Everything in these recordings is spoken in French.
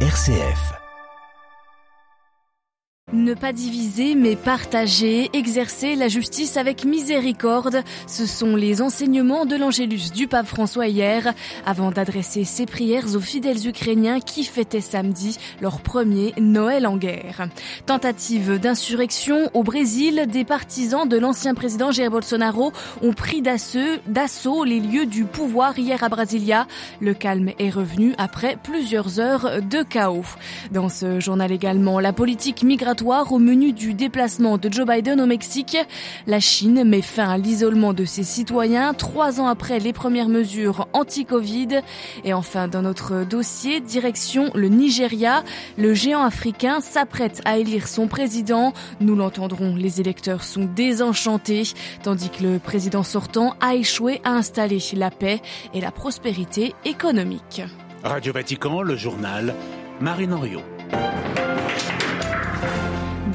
RCF. Ne pas diviser mais partager, exercer la justice avec miséricorde, ce sont les enseignements de l'Angélus du pape François hier, avant d'adresser ses prières aux fidèles ukrainiens qui fêtaient samedi leur premier Noël en guerre. Tentative d'insurrection au Brésil, des partisans de l'ancien président Jair Bolsonaro ont pris d'assaut les lieux du pouvoir hier à Brasilia. Le calme est revenu après plusieurs heures de chaos. Dans ce journal également, la politique migratoire au menu du déplacement de Joe Biden au Mexique. La Chine met fin à l'isolement de ses citoyens trois ans après les premières mesures anti-Covid. Et enfin, dans notre dossier, direction le Nigeria. Le géant africain s'apprête à élire son président. Nous l'entendrons, les électeurs sont désenchantés, tandis que le président sortant a échoué à installer la paix et la prospérité économique. Radio Vatican, le journal Marine Henriot.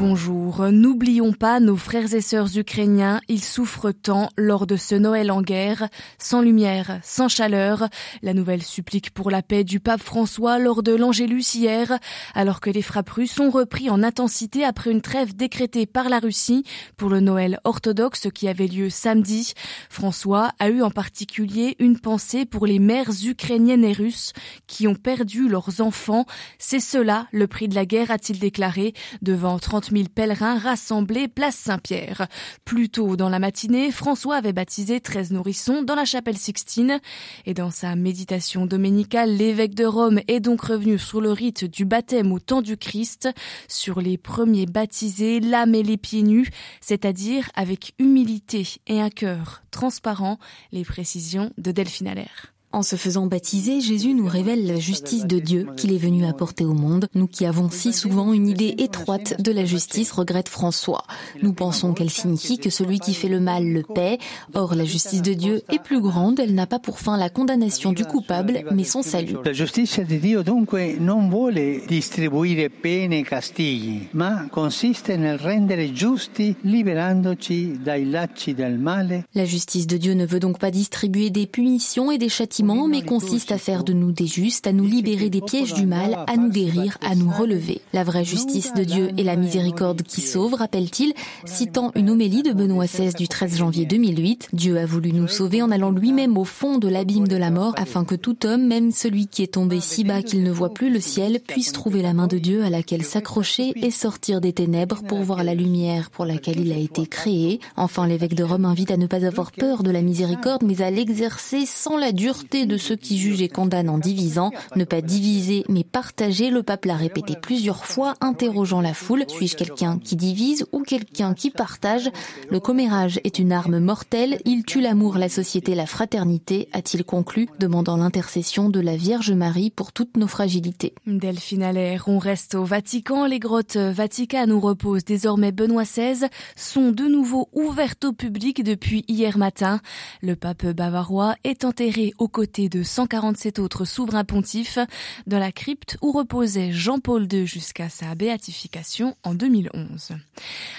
Bonjour, n'oublions pas nos frères et sœurs ukrainiens, ils souffrent tant lors de ce Noël en guerre, sans lumière, sans chaleur. La nouvelle supplique pour la paix du pape François lors de l'Angélus hier, alors que les frappes russes ont repris en intensité après une trêve décrétée par la Russie pour le Noël orthodoxe qui avait lieu samedi. François a eu en particulier une pensée pour les mères ukrainiennes et russes qui ont perdu leurs enfants. C'est cela le prix de la guerre, a-t-il déclaré devant 30 000 pèlerins rassemblés place Saint-Pierre. Plus tôt dans la matinée, François avait baptisé 13 nourrissons dans la chapelle Sixtine. Et dans sa méditation dominicale, l'évêque de Rome est donc revenu sur le rite du baptême au temps du Christ, sur les premiers baptisés, l'âme et les pieds nus, c'est-à-dire avec humilité et un cœur transparent, les précisions de Delphine Allaire. En se faisant baptiser, Jésus nous révèle la justice de Dieu qu'il est venu apporter au monde. Nous qui avons si souvent une idée étroite de la justice, regrette François. Nous pensons qu'elle signifie que celui qui fait le mal le paie. Or, la justice de Dieu est plus grande. Elle n'a pas pour fin la condamnation du coupable, mais son salut. La justice de Dio dunque non vuole distribuire pene e castighi, ma consiste nel rendere giusti liberandoci dai lacci del male. La justice de Dieu ne veut donc pas distribuer des punitions et des châtiments mais consiste à faire de nous des justes, à nous libérer des pièges du mal, à nous guérir, à nous relever. La vraie justice de Dieu est la miséricorde qui sauve, rappelle-t-il, citant une homélie de Benoît XVI du 13 janvier 2008. Dieu a voulu nous sauver en allant lui-même au fond de l'abîme de la mort, afin que tout homme, même celui qui est tombé si bas qu'il ne voit plus le ciel, puisse trouver la main de Dieu à laquelle s'accrocher et sortir des ténèbres pour voir la lumière pour laquelle il a été créé. Enfin, l'évêque de Rome invite à ne pas avoir peur de la miséricorde, mais à l'exercer sans la dureté de ceux qui jugent et condamnent en divisant. Ne pas diviser, mais partager, le pape l'a répété plusieurs fois, interrogeant la foule. Suis-je quelqu'un qui divise ou quelqu'un qui partage? Le commérage est une arme mortelle. Il tue l'amour, la société, la fraternité, a-t-il conclu, demandant l'intercession de la Vierge Marie pour toutes nos fragilités. Delphine Allaire, on reste au Vatican. Les grottes Vatican où repose désormais Benoît XVI sont de nouveau ouvertes au public depuis hier matin. Le pape bavarois est enterré au côté de 147 autres souverains pontifs dans la crypte où reposait Jean-Paul II jusqu'à sa béatification en 2011.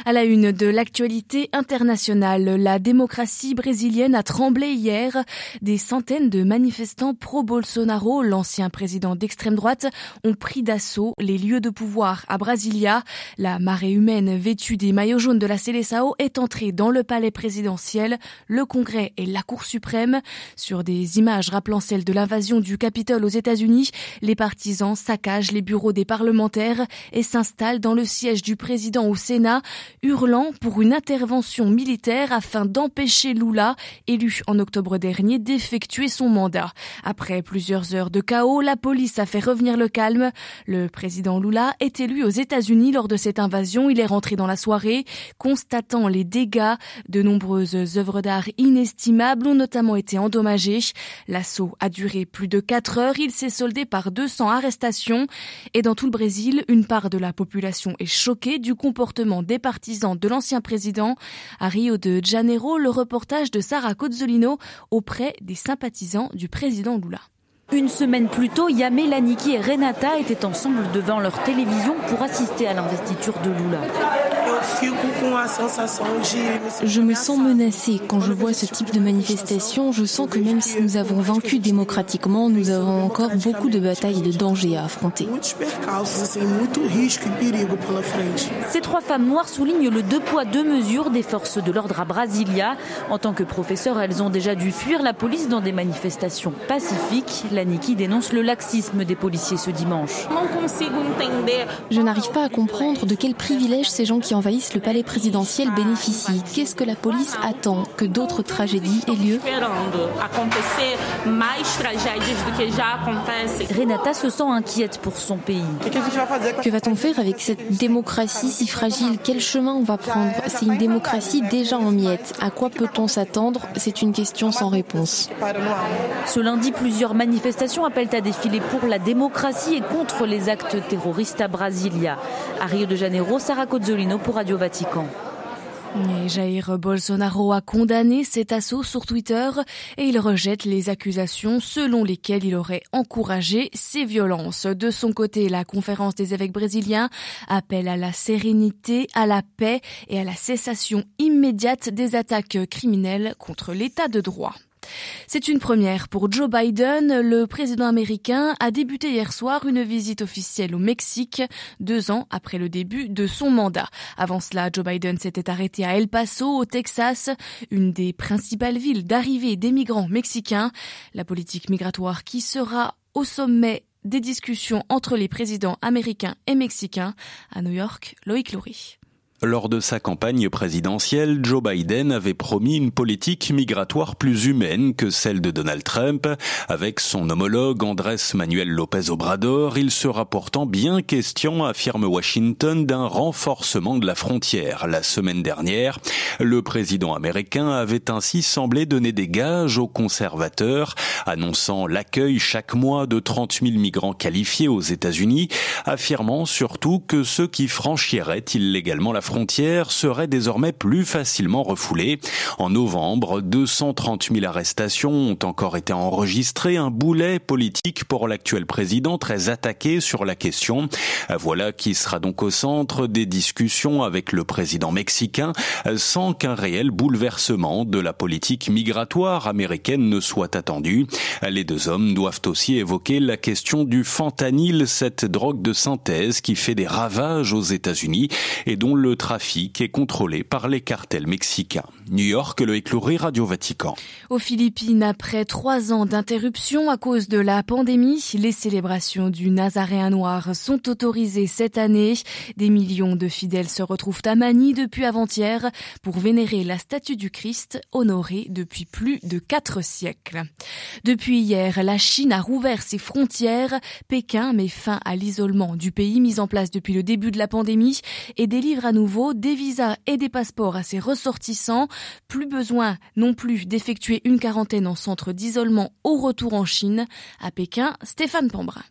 À la une de l'actualité internationale, la démocratie brésilienne a tremblé hier. Des centaines de manifestants pro-Bolsonaro, l'ancien président d'extrême droite, ont pris d'assaut les lieux de pouvoir à Brasilia. La marée humaine vêtue des maillots jaunes de la Seleção est entrée dans le palais présidentiel, le Congrès et la Cour suprême. Sur des images rappelant celle de l'invasion du Capitole aux États-Unis, les partisans saccagent les bureaux des parlementaires et s'installent dans le siège du président au Sénat, hurlant pour une intervention militaire afin d'empêcher Lula, élu en octobre dernier, d'effectuer son mandat. Après plusieurs heures de chaos, la police a fait revenir le calme. Le président Lula est élu aux États-Unis lors de cette invasion. Il est rentré dans la soirée, constatant les dégâts. De nombreuses œuvres d'art inestimables ont notamment été endommagées. L'assaut a duré plus de 4 heures. Il s'est soldé par 200 arrestations. Et dans tout le Brésil, une part de la population est choquée du comportement des partisans de l'ancien président. À Rio de Janeiro, le reportage de Sarah Cozzolino auprès des sympathisants du président Lula. Une semaine plus tôt, Yamé, Laniki et Renata étaient ensemble devant leur télévision pour assister à l'investiture de Lula. Je me sens menacée. Quand je vois ce type de manifestation, je sens que même si nous avons vaincu démocratiquement, nous avons encore beaucoup de batailles et de dangers à affronter. Ces trois femmes noires soulignent le deux poids, deux mesures des forces de l'ordre à Brasilia. En tant que professeurs, elles ont déjà dû fuir la police dans des manifestations pacifiques. La Niki dénonce le laxisme des policiers ce dimanche. Je n'arrive pas à comprendre de quel privilège ces gens qui envahissent le palais présidentiel bénéficient. Qu'est-ce que la police attend Que d'autres tragédies aient lieu Renata se sent inquiète pour son pays. Que va-t-on faire avec cette démocratie si fragile? Quel chemin on va prendre? C'est une démocratie déjà en miettes. À quoi peut-on s'attendre? C'est une question sans réponse. Ce lundi, plusieurs manifestations appellent à défiler pour la démocratie et contre les actes terroristes à Brasilia. À Rio de Janeiro, Sarah Cozzolino pour Jair Bolsonaro a condamné cet assaut sur Twitter et il rejette les accusations selon lesquelles il aurait encouragé ces violences. De son côté, la conférence des évêques brésiliens appelle à la sérénité, à la paix et à la cessation immédiate des attaques criminelles contre l'état de droit. C'est une première pour Joe Biden. Le président américain a débuté hier soir une visite officielle au Mexique, deux ans après le début de son mandat. Avant cela, Joe Biden s'était arrêté à El Paso, au Texas, une des principales villes d'arrivée des migrants mexicains. La politique migratoire qui sera au sommet des discussions entre les présidents américains et mexicains. À New York, Loïc Loury. Lors de sa campagne présidentielle, Joe Biden avait promis une politique migratoire plus humaine que celle de Donald Trump. Avec son homologue Andrés Manuel López Obrador, il sera pourtant bien question, affirme Washington, d'un renforcement de la frontière. La semaine dernière, le président américain avait ainsi semblé donner des gages aux conservateurs, annonçant l'accueil chaque mois de 30 000 migrants qualifiés aux États-Unis, affirmant surtout que ceux qui franchiraient illégalement la frontière frontières seraient désormais plus facilement refoulées. En novembre, 230 000 arrestations ont encore été enregistrées, un boulet politique pour l'actuel président très attaqué sur la question. Voilà qui sera donc au centre des discussions avec le président mexicain sans qu'un réel bouleversement de la politique migratoire américaine ne soit attendu. Les deux hommes doivent aussi évoquer la question du fentanyl, cette drogue de synthèse qui fait des ravages aux États-Unis et dont le trafic est contrôlé par les cartels mexicains. New York, le écloury Radio Vatican. Aux Philippines, après trois ans d'interruption à cause de la pandémie, les célébrations du Nazaréen noir sont autorisées cette année. Des millions de fidèles se retrouvent à Manille depuis avant-hier pour vénérer la statue du Christ, honorée depuis plus de quatre siècles. Depuis hier, la Chine a rouvert ses frontières. Pékin met fin à l'isolement du pays mis en place depuis le début de la pandémie et délivre à nouveau des visas et des passeports à ses ressortissants. Plus besoin non plus d'effectuer une quarantaine en centre d'isolement au retour en Chine. À Pékin, Stéphane Pambrin.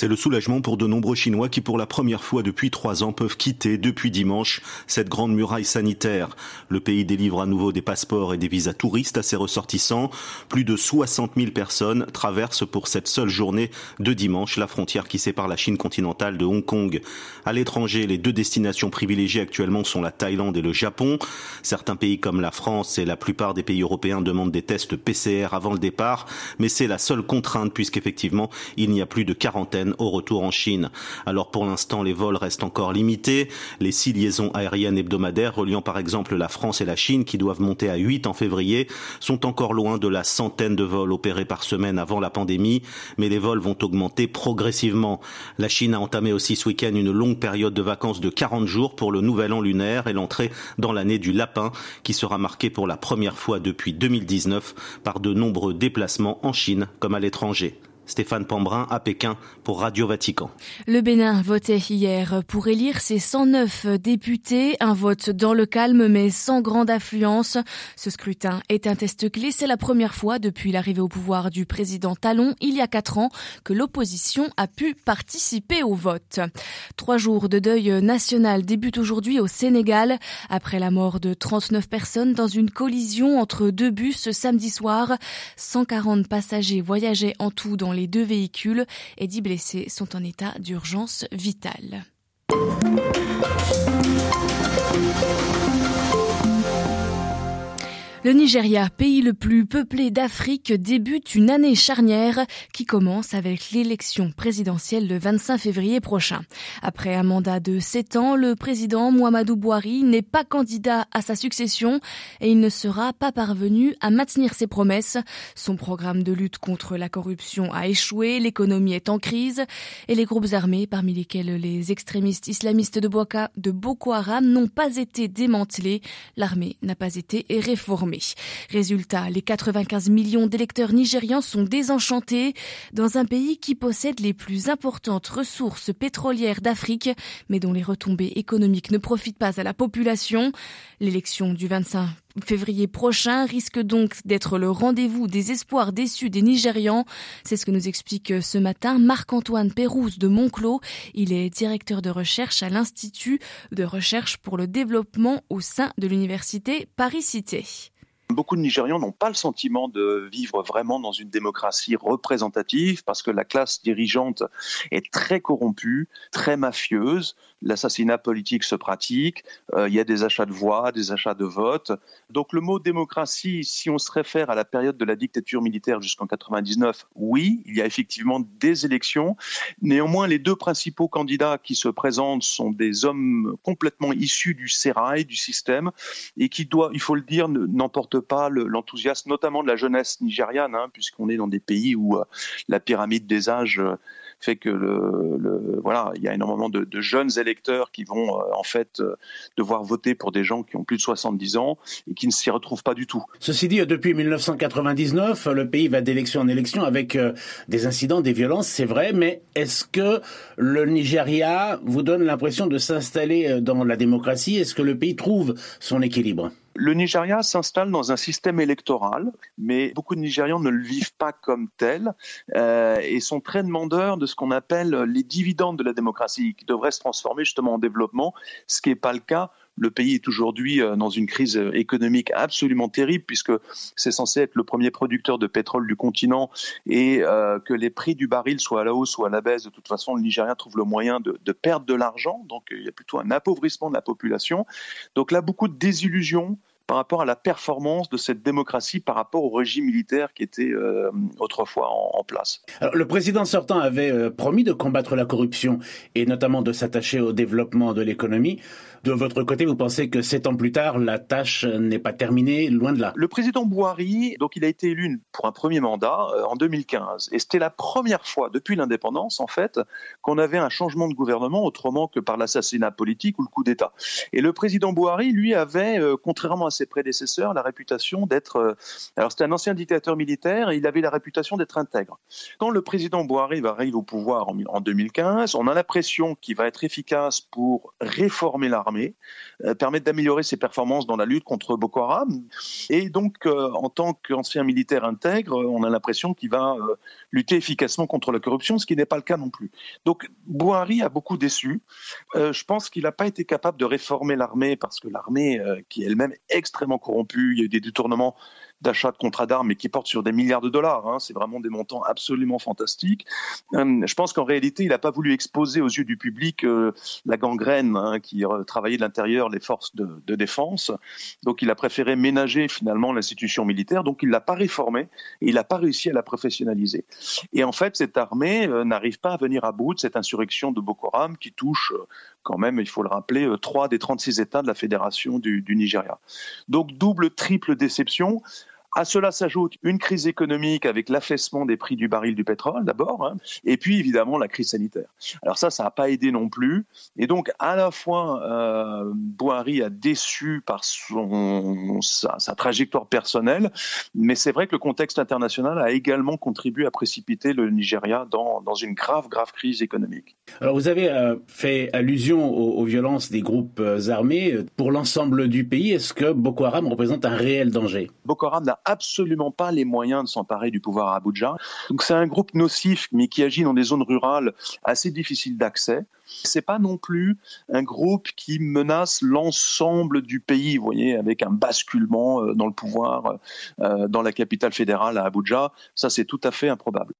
C'est le soulagement pour de nombreux Chinois qui, pour la première fois depuis trois ans, peuvent quitter depuis dimanche cette grande muraille sanitaire. Le pays délivre à nouveau des passeports et des visas touristes à ses ressortissants. Plus de 60 000 personnes traversent pour cette seule journée de dimanche la frontière qui sépare la Chine continentale de Hong Kong. À l'étranger, les deux destinations privilégiées actuellement sont la Thaïlande et le Japon. Certains pays comme la France et la plupart des pays européens demandent des tests PCR avant le départ, mais c'est la seule contrainte puisqu'effectivement, il n'y a plus de quarantaine au retour en Chine. Alors pour l'instant, les vols restent encore limités. Les six liaisons aériennes hebdomadaires reliant par exemple la France et la Chine, qui doivent monter à 8 en février, sont encore loin de la centaine de vols opérés par semaine avant la pandémie, mais les vols vont augmenter progressivement. La Chine a entamé aussi ce week-end une longue période de vacances de 40 jours pour le nouvel an lunaire et l'entrée dans l'année du lapin, qui sera marquée pour la première fois depuis 2019 par de nombreux déplacements en Chine comme à l'étranger. Stéphane Pambrin à Pékin pour Radio Vatican. Le Bénin votait hier pour élire ses 109 députés, un vote dans le calme mais sans grande affluence. Ce scrutin est un test clé, c'est la première fois depuis l'arrivée au pouvoir du président Talon il y a quatre ans que l'opposition a pu participer au vote. Trois jours de deuil national débutent aujourd'hui au Sénégal après la mort de 39 personnes dans une collision entre deux bus samedi soir. 140 passagers voyageaient en tout dans les deux véhicules et dix blessés sont en état d'urgence vitale. Le Nigeria, pays le plus peuplé d'Afrique, débute une année charnière qui commence avec l'élection présidentielle le 25 février prochain. Après un mandat de 7 ans, le président Muhammadu Buhari n'est pas candidat à sa succession et il ne sera pas parvenu à maintenir ses promesses. Son programme de lutte contre la corruption a échoué, l'économie est en crise et les groupes armés, parmi lesquels les extrémistes islamistes de Boko Haram, n'ont pas été démantelés. L'armée n'a pas été réformée. Résultat, les 95 millions d'électeurs nigérians sont désenchantés dans un pays qui possède les plus importantes ressources pétrolières d'Afrique, mais dont les retombées économiques ne profitent pas à la population. L'élection du 25 février prochain risque donc d'être le rendez-vous des espoirs déçus des Nigérians. C'est ce que nous explique ce matin Marc-Antoine Pérouse de Monclos. Il est directeur de recherche à l'Institut de recherche pour le développement au sein de l'Université Paris-Cité. Beaucoup de Nigérians n'ont pas le sentiment de vivre vraiment dans une démocratie représentative parce que la classe dirigeante est très corrompue, très mafieuse. L'assassinat politique se pratique, euh, il y a des achats de voix, des achats de votes. Donc le mot démocratie, si on se réfère à la période de la dictature militaire jusqu'en 99, oui, il y a effectivement des élections. Néanmoins, les deux principaux candidats qui se présentent sont des hommes complètement issus du sérail, du système, et qui doit, il faut le dire, n'emportent pas l'enthousiasme, notamment de la jeunesse nigériane, hein, puisqu'on est dans des pays où euh, la pyramide des âges euh, fait que le, voilà, il y a énormément de, jeunes électeurs qui vont euh, en fait devoir voter pour des gens qui ont plus de 70 ans et qui ne s'y retrouvent pas du tout. Ceci dit, depuis 1999, le pays va d'élection en élection avec des incidents, des violences, c'est vrai, mais est-ce que le Nigeria vous donne l'impression de s'installer dans la démocratie? Est-ce que le pays trouve son équilibre? Le Nigeria s'installe dans un système électoral, mais beaucoup de Nigérians ne le vivent pas comme tel euh, et sont très demandeurs de ce qu'on appelle les dividendes de la démocratie, qui devraient se transformer justement en développement, ce qui n'est pas le cas le pays est aujourd'hui euh, dans une crise économique absolument terrible puisque c'est censé être le premier producteur de pétrole du continent et euh, que les prix du baril soient à la hausse ou à la baisse. De toute façon, le Nigeria trouve le moyen de, de perdre de l'argent. Donc il y a plutôt un appauvrissement de la population. Donc là, beaucoup de désillusions par rapport à la performance de cette démocratie par rapport au régime militaire qui était euh, autrefois en, place. le président sortant avait euh, promis de combattre la corruption et notamment de s'attacher au développement de l'économie. De votre côté, vous pensez que sept ans plus tard, la tâche n'est pas terminée, loin de là? Le président Bouhari, donc il a été élu pour un premier mandat euh, en 2015. Et c'était la première fois depuis l'indépendance, en fait, qu'on avait un changement de gouvernement autrement que par l'assassinat politique ou le coup d'État. Et le président Bouhari, lui, avait, contrairement à ses prédécesseurs la réputation d'être. Euh, alors, c'était un ancien dictateur militaire et il avait la réputation d'être intègre. Quand le président Bouhari arrive au pouvoir en 2015, on a l'impression qu'il va être efficace pour réformer l'armée, euh, permettre d'améliorer ses performances dans la lutte contre Boko Haram. Et donc, euh, en tant qu'ancien militaire intègre, on a l'impression qu'il va lutter efficacement contre la corruption, ce qui n'est pas le cas non plus. Donc, Bouhari a beaucoup déçu. je pense qu'il n'a pas été capable de réformer l'armée parce que l'armée, qui est elle-même extrêmement corrompu. Il y a eu des détournements d'achat de contrats d'armes, mais qui portent sur des milliards de dollars. Hein. C'est vraiment des montants absolument fantastiques. Euh, je pense qu'en réalité, il n'a pas voulu exposer aux yeux du public euh, la gangrène hein, qui travaillait de l'intérieur les forces de, défense. Donc, il a préféré ménager finalement l'institution militaire. Donc, il l'a pas réformée et il n'a pas réussi à la professionnaliser. Et en fait, cette armée euh, n'arrive pas à venir à bout de cette insurrection de Boko Haram qui touche quand même, il faut le rappeler, euh, trois des 36 États de la Fédération du Nigeria. Donc double, triple déception. À cela s'ajoute une crise économique avec l'affaissement des prix du baril du pétrole d'abord, hein, et puis évidemment la crise sanitaire. Alors ça, ça n'a pas aidé non plus. Et donc à la fois, euh, Bouhari a déçu par son, sa, trajectoire personnelle, mais c'est vrai que le contexte international a également contribué à précipiter le Nigeria dans, dans une grave, grave crise économique. Alors vous avez euh, fait allusion aux, aux, violences des groupes euh, armés. Pour l'ensemble du pays, est-ce que Boko Haram représente un réel danger? Boko Haram n'a absolument pas les moyens de s'emparer du pouvoir à Abuja. Donc c'est un groupe nocif, mais qui agit dans des zones rurales assez difficiles d'accès. C'est pas non plus un groupe qui menace l'ensemble du pays, vous voyez, avec un basculement euh, dans le pouvoir euh, dans la capitale fédérale à Abuja. Ça, c'est tout à fait improbable.